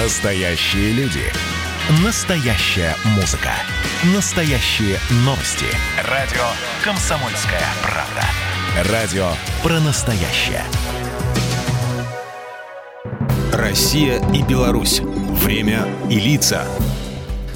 Настоящие люди. Настоящая музыка. Настоящие новости. Радио «Комсомольская правда». Радио про настоящее. Россия и Беларусь. Время и лица.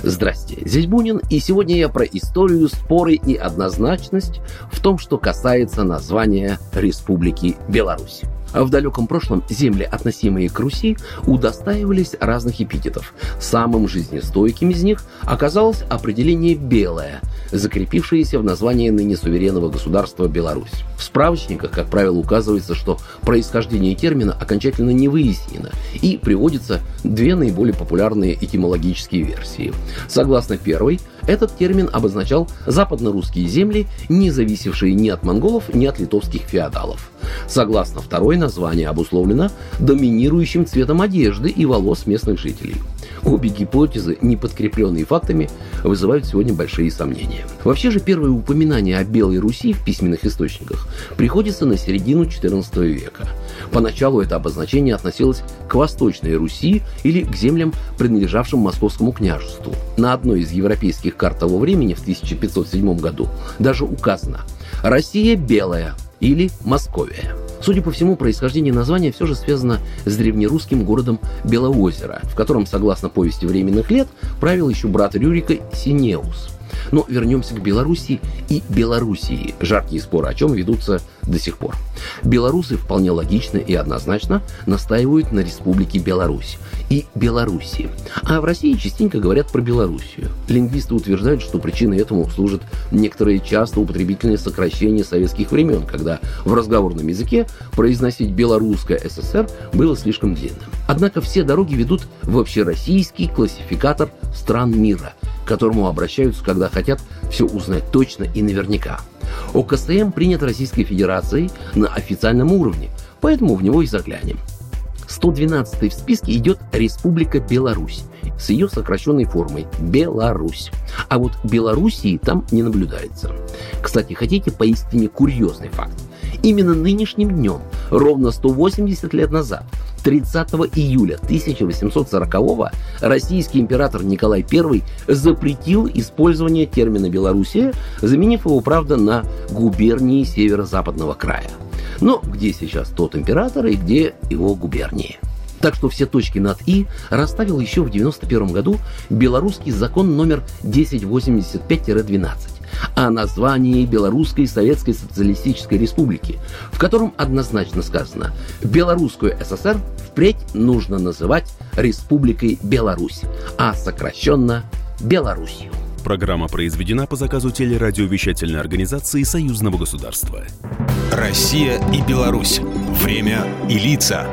Здрасте, здесь Бунин, и сегодня я про историю, споры и однозначность в том, что касается названия Республики Беларусь. В далеком прошлом земли, относимые к Руси, удостаивались разных эпитетов. Самым жизнестойким из них оказалось определение «белое», закрепившееся в названии ныне суверенного государства Беларусь. В справочниках, как правило, указывается, что происхождение термина окончательно не выяснено, и приводятся две наиболее популярные этимологические версии. Согласно первой, этот термин обозначал западно-русские земли, не зависевшие ни от монголов, ни от литовских феодалов. Согласно второй, название обусловлено доминирующим цветом одежды и волос местных жителей. Обе гипотезы, не подкрепленные фактами, вызывают сегодня большие сомнения. Вообще же первое упоминание о Белой Руси в письменных источниках приходится на середину XIV века. Поначалу это обозначение относилось к Восточной Руси или к землям, принадлежавшим Московскому княжеству. На одной из европейских карт того времени в 1507 году даже указано «Россия белая» или «Московия». Судя по всему, происхождение названия все же связано с древнерусским городом Белоозеро, в котором, согласно повести временных лет, правил еще брат Рюрика Синеус. Но вернемся к Беларуси и Белоруссии, жаркие споры о чем ведутся до сих пор. Белорусы вполне логично и однозначно настаивают на Республике Беларусь и Беларуси. А в России частенько говорят про Белоруссию. Лингвисты утверждают, что причиной этому служат некоторые часто употребительные сокращения советских времен, когда в разговорном языке произносить «белорусская ССР» было слишком длинным. Однако все дороги ведут в общероссийский классификатор стран мира, к которому обращаются, когда хотят все узнать точно и наверняка. ОКСМ принят Российской Федерацией на официальном уровне, поэтому в него и заглянем. 112 в списке идет Республика Беларусь с ее сокращенной формой Беларусь. А вот Белоруссии там не наблюдается. Кстати, хотите поистине курьезный факт? Именно нынешним днем, ровно 180 лет назад, 30 июля 1840-го российский император Николай I запретил использование термина «Белоруссия», заменив его, правда, на губернии северо-западного края. Но где сейчас тот император и где его губернии? Так что все точки над «и» расставил еще в 91 году белорусский закон номер 1085-12 о названии Белорусской Советской Социалистической Республики, в котором однозначно сказано «Белорусскую ССР впредь нужно называть Республикой Беларусь, а сокращенно Белоруссию». Программа произведена по заказу телерадиовещательной организации Союзного государства. Россия и Беларусь. Время и лица.